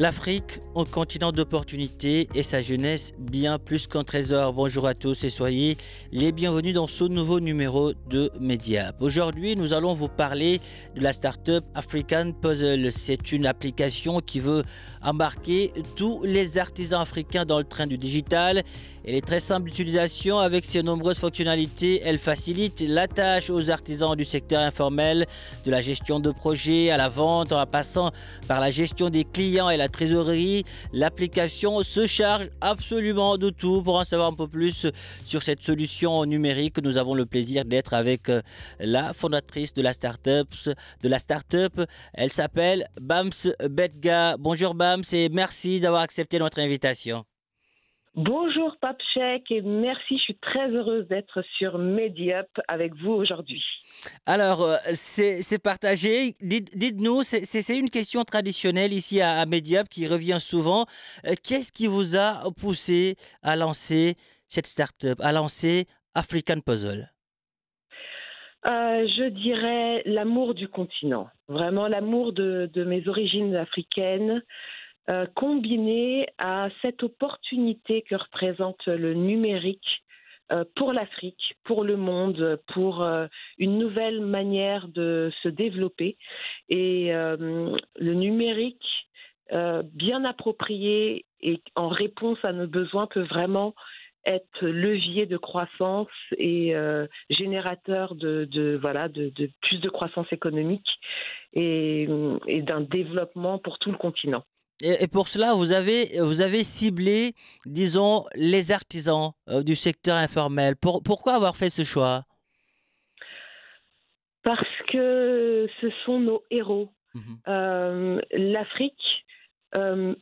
L'Afrique, un continent d'opportunités et sa jeunesse bien plus qu'un trésor. Bonjour à tous et soyez les bienvenus dans ce nouveau numéro de Mediap. Aujourd'hui, nous allons vous parler de la startup African Puzzle. C'est une application qui veut embarquer tous les artisans africains dans le train du digital. Elle est très simple d'utilisation avec ses nombreuses fonctionnalités. Elle facilite la tâche aux artisans du secteur informel, de la gestion de projets à la vente, en passant par la gestion des clients et la trésorerie. L'application se charge absolument de tout. Pour en savoir un peu plus sur cette solution numérique, nous avons le plaisir d'être avec euh, la fondatrice de la startup. De la startup. Elle s'appelle Bams Betga. Bonjour Bams et merci d'avoir accepté notre invitation. Bonjour Papchek et merci, je suis très heureuse d'être sur Mediup avec vous aujourd'hui. Alors, euh, c'est partagé. Dites-nous, c'est une question traditionnelle ici à, à Mediup qui revient souvent. Euh, qu'est-ce qui vous a poussé à lancer cette start-up, à lancer African Puzzle? Euh, je dirais l'amour du continent, vraiment l'amour de, de, mes origines africaines, euh, combiné à cette opportunité que représente le numérique euh, pour l'Afrique, pour le monde, pour euh, une nouvelle manière de se développer. Et le numérique, bien approprié et en réponse à nos besoins, peut vraiment être levier de croissance et générateur de, voilà de, plus de croissance économique et d'un développement pour tout le continent. Et, pour cela, vous avez, vous avez ciblé, disons, les artisans euh, du secteur informel. Pour, pourquoi avoir fait ce choix? Parce que ce sont nos héros. Mmh euh, L'Afrique, euh,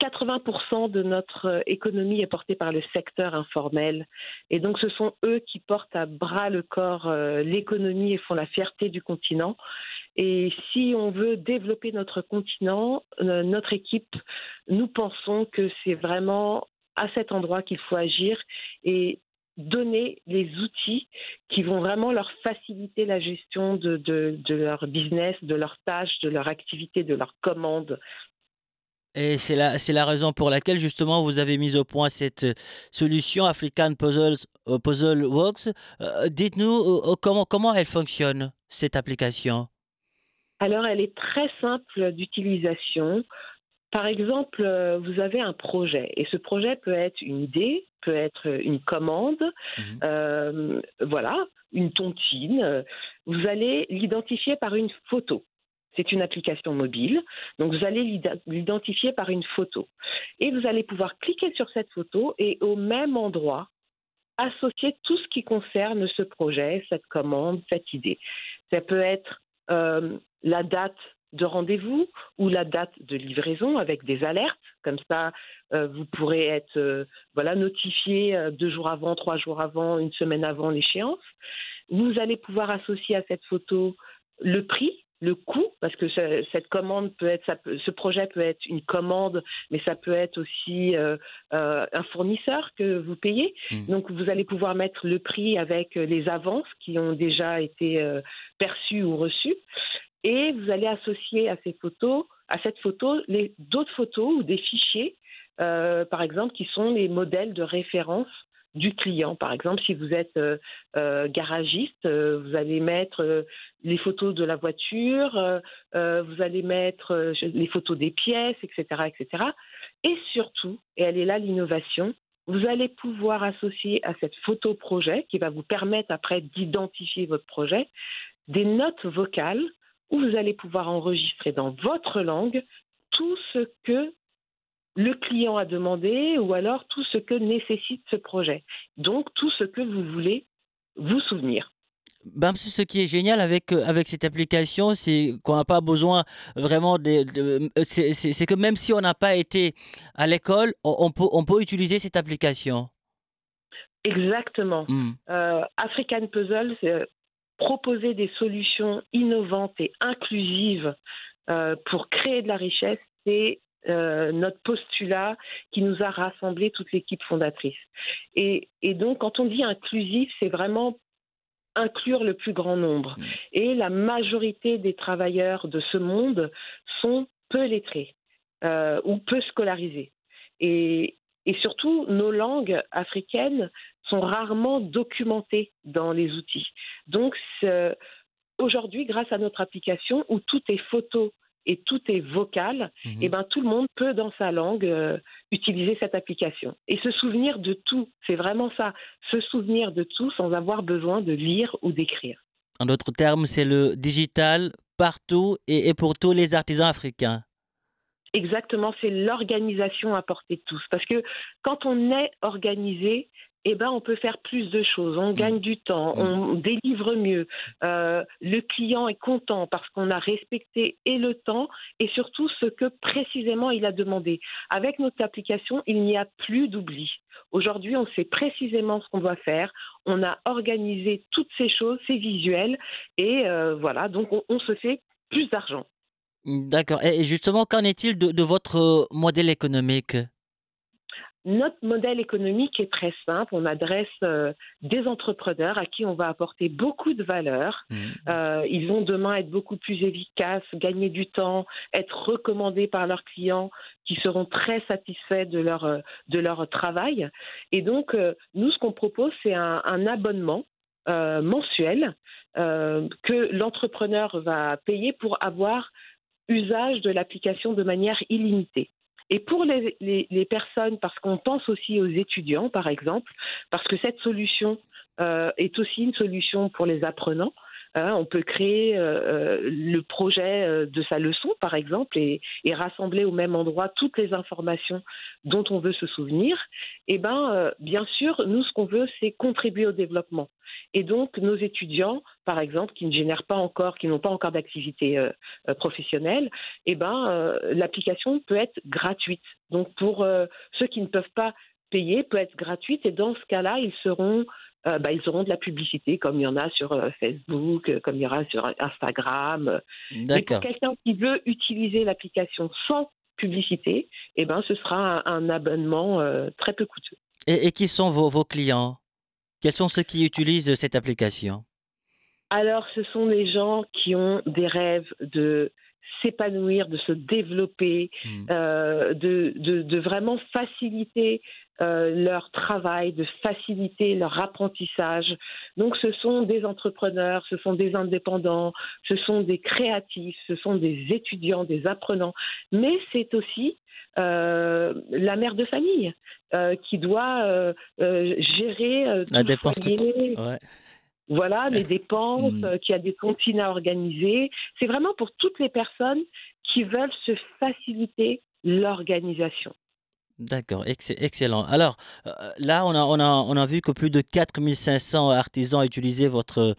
80% de notre économie est portée par le secteur informel. Et donc, ce sont eux qui portent à bras le corps euh, l'économie et font la fierté du continent. Et si on veut développer notre continent, euh, notre équipe, nous pensons que c'est vraiment à cet endroit qu'il faut agir et donner les outils qui vont vraiment leur faciliter la gestion de, leur business, de leurs tâches, de leur activité, de leurs commandes. Et c'est la, raison pour laquelle justement vous avez mis au point cette solution African euh, Puzzle Works. Euh, dites-nous comment elle fonctionne, cette application? Alors, elle est très simple d'utilisation. Par exemple, euh, vous avez un projet et ce projet peut être une idée, peut être une commande, mmh. euh, voilà, une tontine. Vous allez l'identifier par une photo. C'est une application mobile, donc vous allez l'identifier par une photo. Et vous allez pouvoir cliquer sur cette photo et au même endroit associer tout ce qui concerne ce projet, cette commande, cette idée. Ça peut être euh, la date de rendez-vous ou la date de livraison avec des alertes. Comme ça, euh, vous pourrez être euh, voilà, notifié euh, deux jours avant, trois jours avant, une semaine avant l'échéance. Vous allez pouvoir associer à cette photo le prix, le coût, parce que ce, cette commande peut être, ça peut, ce projet peut être une commande, mais ça peut être aussi un fournisseur que vous payez. Mmh. Donc vous allez pouvoir mettre le prix avec les avances qui ont déjà été perçues ou reçues et vous allez associer à ces photos, à cette photo, d'autres photos ou des fichiers, euh, par exemple, qui sont les modèles de référence du client. Par exemple, si vous êtes euh, euh, garagiste, vous allez mettre les photos de la voiture, vous allez mettre les photos des pièces, etc., etc. Et surtout, et elle est là l'innovation, vous allez pouvoir associer à cette photo projet qui va vous permettre après d'identifier votre projet des notes vocales où vous allez pouvoir enregistrer dans votre langue tout ce que le client a demandé ou alors tout ce que nécessite ce projet. Donc tout ce que vous voulez vous souvenir. Ben, ce qui est génial avec, euh, avec cette application, c'est qu'on n'a pas besoin vraiment de. Euh, c'est que même si on n'a pas été à l'école, on, peut, on peut utiliser cette application. Exactement. Hmm. Euh, African Puzzle, proposer des solutions innovantes et inclusives pour créer de la richesse, c'est notre postulat qui nous a rassemblé toute l'équipe fondatrice. Et, et, donc, quand on dit inclusif, c'est vraiment inclure le plus grand nombre. Mm. Et la majorité des travailleurs de ce monde sont peu lettrés euh, ou peu scolarisés. Et, et surtout, nos langues africaines sont rarement documentées dans les outils. Donc, aujourd'hui, grâce à notre application où tout est photo et tout est vocal, mhm. et eh ben tout le monde peut dans sa langue euh, utiliser cette application et se souvenir de tout. C'est vraiment ça, se souvenir de tout sans avoir besoin de lire ou d'écrire. En d'autres termes, c'est le digital partout et, pour tous les artisans africains. Exactement, c'est l'organisation à portée de tous. Parce que quand on est organisé, eh ben, on peut faire plus de choses, on gagne du temps, mm. on délivre mieux. Euh, le client est content parce qu'on a respecté et le temps et surtout ce que précisément il a demandé. Avec notre application, il n'y a plus d'oubli. Aujourd'hui, on sait précisément ce qu'on doit faire. On a organisé toutes ces choses, c'est visuel et euh, voilà, donc on, se fait plus d'argent. D'accord. Et justement, qu'en est-il de votre modèle économique? Notre modèle économique est très simple. On adresse euh, des entrepreneurs à qui on va apporter beaucoup de valeur. Mmh. Euh, ils vont demain être beaucoup plus efficaces, gagner du temps, être recommandés par leurs clients qui seront très satisfaits de leur, euh, de leur travail. Et donc, nous, ce qu'on propose, c'est un, un, abonnement mensuel que l'entrepreneur va payer pour avoir usage de l'application de manière illimitée. Et pour les, personnes, parce qu'on pense aussi aux étudiants, par exemple, parce que cette solution euh, est aussi une solution pour les apprenants. Hein, on peut créer euh, euh, le projet de sa leçon, par exemple, et, et, rassembler au même endroit toutes les informations dont on veut se souvenir. Et eh ben, bien sûr, nous, ce qu'on veut, c'est contribuer au développement. Et donc, nos étudiants, par exemple, qui ne génèrent pas encore, qui n'ont pas encore d'activité euh, euh, professionnelle, eh ben, euh, l'application peut être gratuite. Donc, pour ceux qui ne peuvent pas payer, peut être gratuite. Et dans ce cas-là, ils seront bah, ils auront de la publicité, comme il y en a sur Facebook, comme il y aura sur Instagram. Et pour quelqu'un qui veut utiliser l'application sans publicité, eh ben, ce sera un, abonnement très peu coûteux. Et, qui sont vos clients? Quels sont ceux qui utilisent cette application? Alors, ce sont des gens qui ont des rêves de s'épanouir, de se développer, hmm. euh, de, vraiment faciliter euh, leur travail, de faciliter leur apprentissage. Donc ce sont des entrepreneurs, ce sont des indépendants, ce sont des créatifs, ce sont des étudiants, des apprenants, mais c'est aussi euh, la mère de famille qui doit gérer la dépense Voilà, les dépenses, mm. qui a des cantines à organiser. C'est vraiment pour toutes les personnes qui veulent se faciliter l'organisation. D'accord, excellent. Alors euh, là, on a, on, a, on a vu que plus de 4500 artisans utilisaient votre,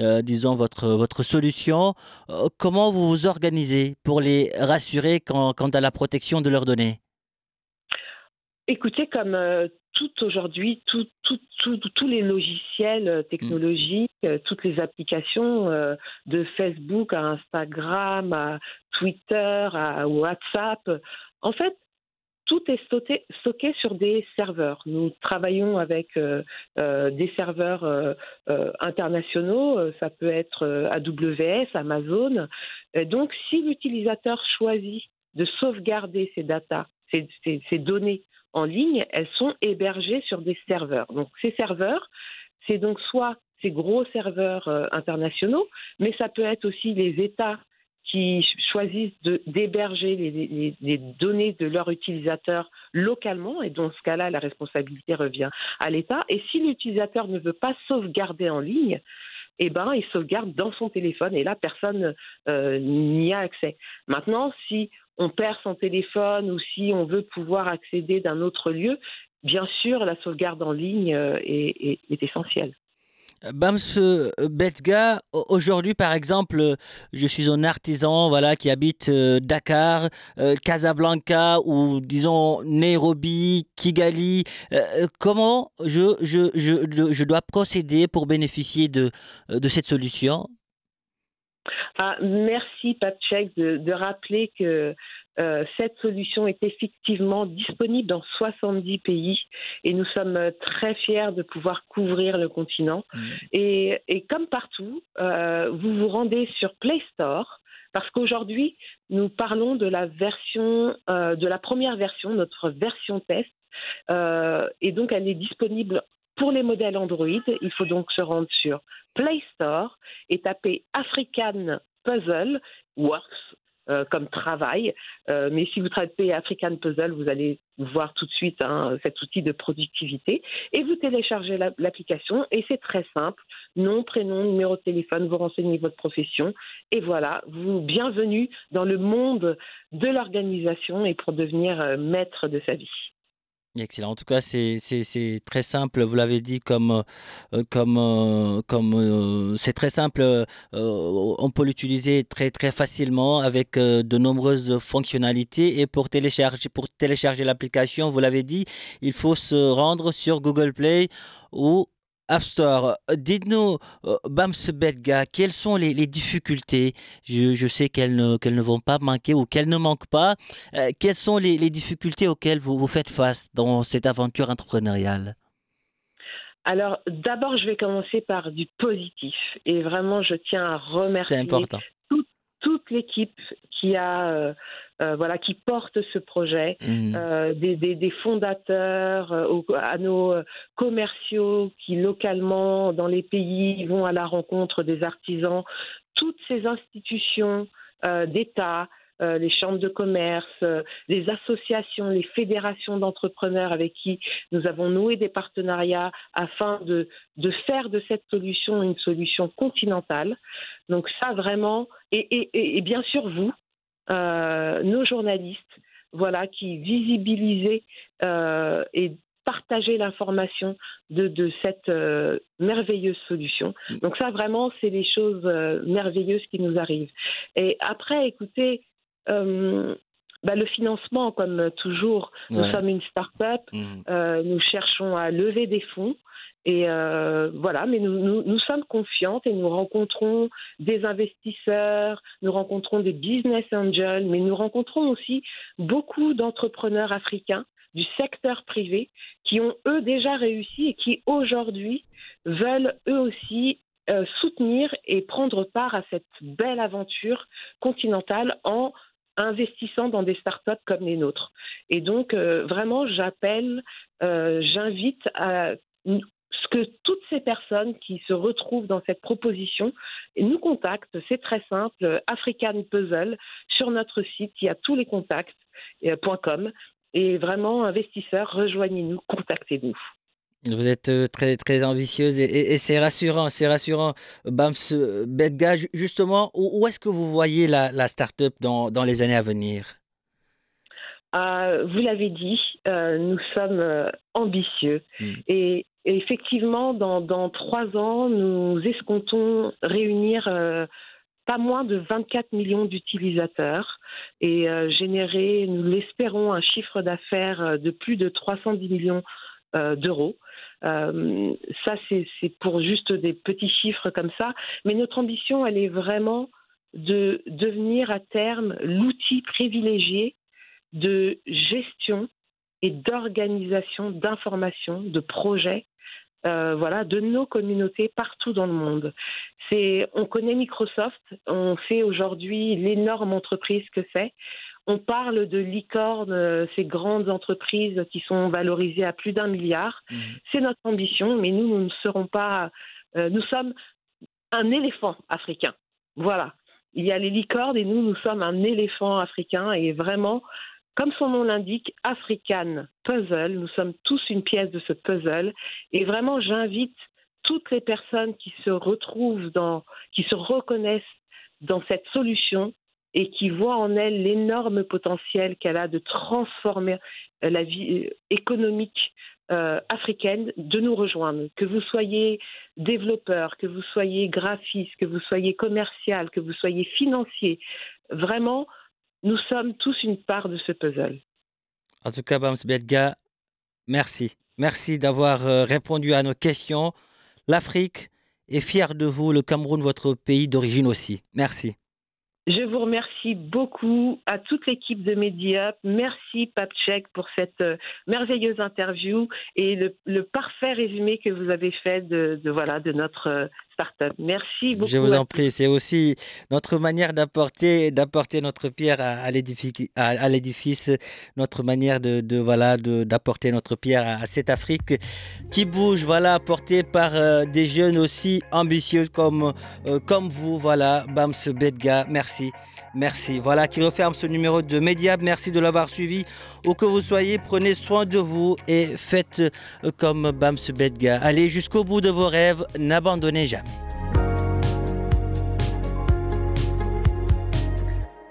euh, disons, votre, votre solution. Euh, comment vous vous organisez pour les rassurer quant, à la protection de leurs données? Écoutez, comme tout aujourd'hui, tous les logiciels technologiques, toutes les applications de Facebook à Instagram, à Twitter, à WhatsApp, en fait, tout est stocké, sur des serveurs. Nous travaillons avec euh, euh, des serveurs euh, internationaux, ça peut être AWS, Amazon. donc, si l'utilisateur choisit de sauvegarder ses datas, ces données en ligne, elles sont hébergées sur des serveurs. Donc, ces serveurs, c'est donc soit ces gros serveurs internationaux, mais ça peut être aussi les États qui choisissent d'héberger les, les, données de leurs utilisateurs localement, et dans ce cas-là, la responsabilité revient à l'État. Et si l'utilisateur ne veut pas sauvegarder en ligne, eh ben, il sauvegarde dans son téléphone et là, personne euh, n'y a accès. Maintenant, si on perd son téléphone ou si on veut pouvoir accéder d'un autre lieu, bien sûr, la sauvegarde en ligne euh, est, essentielle. Bams Betga, aujourd'hui par exemple, je suis un artisan voilà, qui habite euh, Dakar, euh, Casablanca ou disons Nairobi, Kigali. comment je, dois procéder pour bénéficier de cette solution? Ah, merci Patrick de, de rappeler que euh, cette solution est effectivement disponible dans 70 pays et nous sommes très fiers de pouvoir couvrir le continent. Mmh. Et, comme partout, euh, vous vous rendez sur Play Store parce qu'aujourd'hui, nous parlons de la version, euh, de la première version, notre version test, et donc elle est disponible pour les modèles Android. Il faut donc se rendre sur Play Store et taper African Puzzle Works euh, comme travail. Euh, mais si vous traitez African Puzzle, vous allez voir tout de suite hein, cet outil de productivité et vous téléchargez l'application et c'est très simple. Nom, prénom, numéro de téléphone, vous renseignez votre profession et voilà, vous bienvenue dans le monde de l'organisation et pour devenir euh, maître de sa vie. Excellent. En tout cas, c'est très simple. Vous l'avez dit, comme euh, euh, euh, c'est très simple. on peut l'utiliser très très facilement avec de nombreuses fonctionnalités. Et pour télécharger pour télécharger l'application, vous l'avez dit, il faut se rendre sur Google Play ou App Store. Dites-nous, euh, Bams Bedga, quelles sont les, difficultés? Je, sais qu'elles ne, qu'elles ne vont pas manquer ou qu'elles ne manquent pas. Euh, quelles sont les, difficultés auxquelles vous, vous faites face dans cette aventure entrepreneuriale? Alors, d'abord, je vais commencer par du positif. Et vraiment, je tiens à remercier toute l'équipe qui a euh, euh, voilà, qui porte ce projet, mmh. euh, des, des, fondateurs, euh, à nos commerciaux qui localement dans les pays vont à la rencontre des artisans, toutes ces institutions d'État, les chambres de commerce, les associations, les fédérations d'entrepreneurs avec qui nous avons noué des partenariats afin de, de faire de cette solution une solution continentale. Donc ça vraiment, et, et, et bien sûr vous, nos journalistes, voilà, qui visibilisaient euh, et partageaient l'information de, de, cette euh, merveilleuse solution. Donc ça, vraiment, c'est des choses merveilleuses qui nous arrivent. Et après, écoutez, bah, le financement, comme toujours, nous sommes une start-up, mm. nous cherchons à lever des fonds. Et euh, voilà, mais nous, nous, sommes confiantes et nous rencontrons des investisseurs, nous rencontrons des business angels, mais nous rencontrons aussi beaucoup d'entrepreneurs africains du secteur privé qui ont eux déjà réussi et qui aujourd'hui veulent eux aussi euh, soutenir et prendre part à cette belle aventure continentale en investissant dans des startups comme les nôtres. Et donc, euh, vraiment, j'appelle, j'invite à ce que toutes ces personnes qui se retrouvent dans cette proposition nous contactent. C'est très simple, African Puzzle, sur notre site, il y a tous les contacts.com. Euh, et vraiment, investisseurs, rejoignez-nous, contactez-nous. Vous êtes euh, très très ambitieuse et, c'est rassurant, c'est rassurant. Bams Bedga, justement, où, est-ce que vous voyez la, la start-up dans, dans les années à venir? Ah, vous l'avez dit, euh, nous sommes ambitieux hmm. et effectivement, dans, trois ans, nous escomptons réunir euh, pas moins de 24 millions d'utilisateurs et euh, générer, nous l'espérons, un chiffre d'affaires euh, de plus de 310 millions d'euros. ça, c'est pour juste des petits chiffres comme ça. Mais notre ambition, elle est vraiment de devenir à terme l'outil privilégié de gestion et d'organisation d'informations, de projets euh, voilà, de nos communautés partout dans le monde. C'est, on connaît Microsoft, on sait aujourd'hui l'énorme entreprise que c'est. On parle de licornes, euh, ces grandes entreprises qui sont valorisées à plus d'un milliard. Mmh. C'est notre ambition, mais nous, nous ne serons pas. Euh, nous sommes un éléphant africain. Voilà. il y a les licornes et nous, nous sommes un éléphant africain et vraiment, comme son nom l'indique, African Puzzle. Nous sommes tous une pièce de ce puzzle. Et vraiment, j'invite toutes les personnes qui se retrouvent dans, qui se reconnaissent dans cette solution et qui voient en elle l'énorme potentiel qu'elle a de transformer euh, la vie euh, économique euh, africaine de nous rejoindre. Que vous soyez développeur, que vous soyez graphiste, que vous soyez commercial, que vous soyez financier, vraiment, nous sommes tous une part de ce puzzle. En tout cas, Bams Bedga, merci. Merci d'avoir répondu à nos questions. L'Afrique est fière de vous, le Cameroun, votre pays d'origine aussi. Merci. Je vous remercie beaucoup à toute l'équipe de Mediup. Merci Papchek pour cette euh, merveilleuse interview et le, parfait résumé que vous avez fait de, voilà de notre euh, start-up. Merci beaucoup. Je vous en prie. C'est aussi notre manière d'apporter d'apporter notre pierre à, l'édifice, notre manière de, voilà d'apporter notre pierre à, cette Afrique qui bouge. Voilà, apportée par euh, des jeunes aussi ambitieux comme comme vous. Voilà, Bams Bedga. Merci. Merci. Voilà qui referme ce numéro de Média. Merci de l'avoir suivi. Où que vous soyez, prenez soin de vous et faites comme Bams Bedga. Allez jusqu'au bout de vos rêves, n'abandonnez jamais.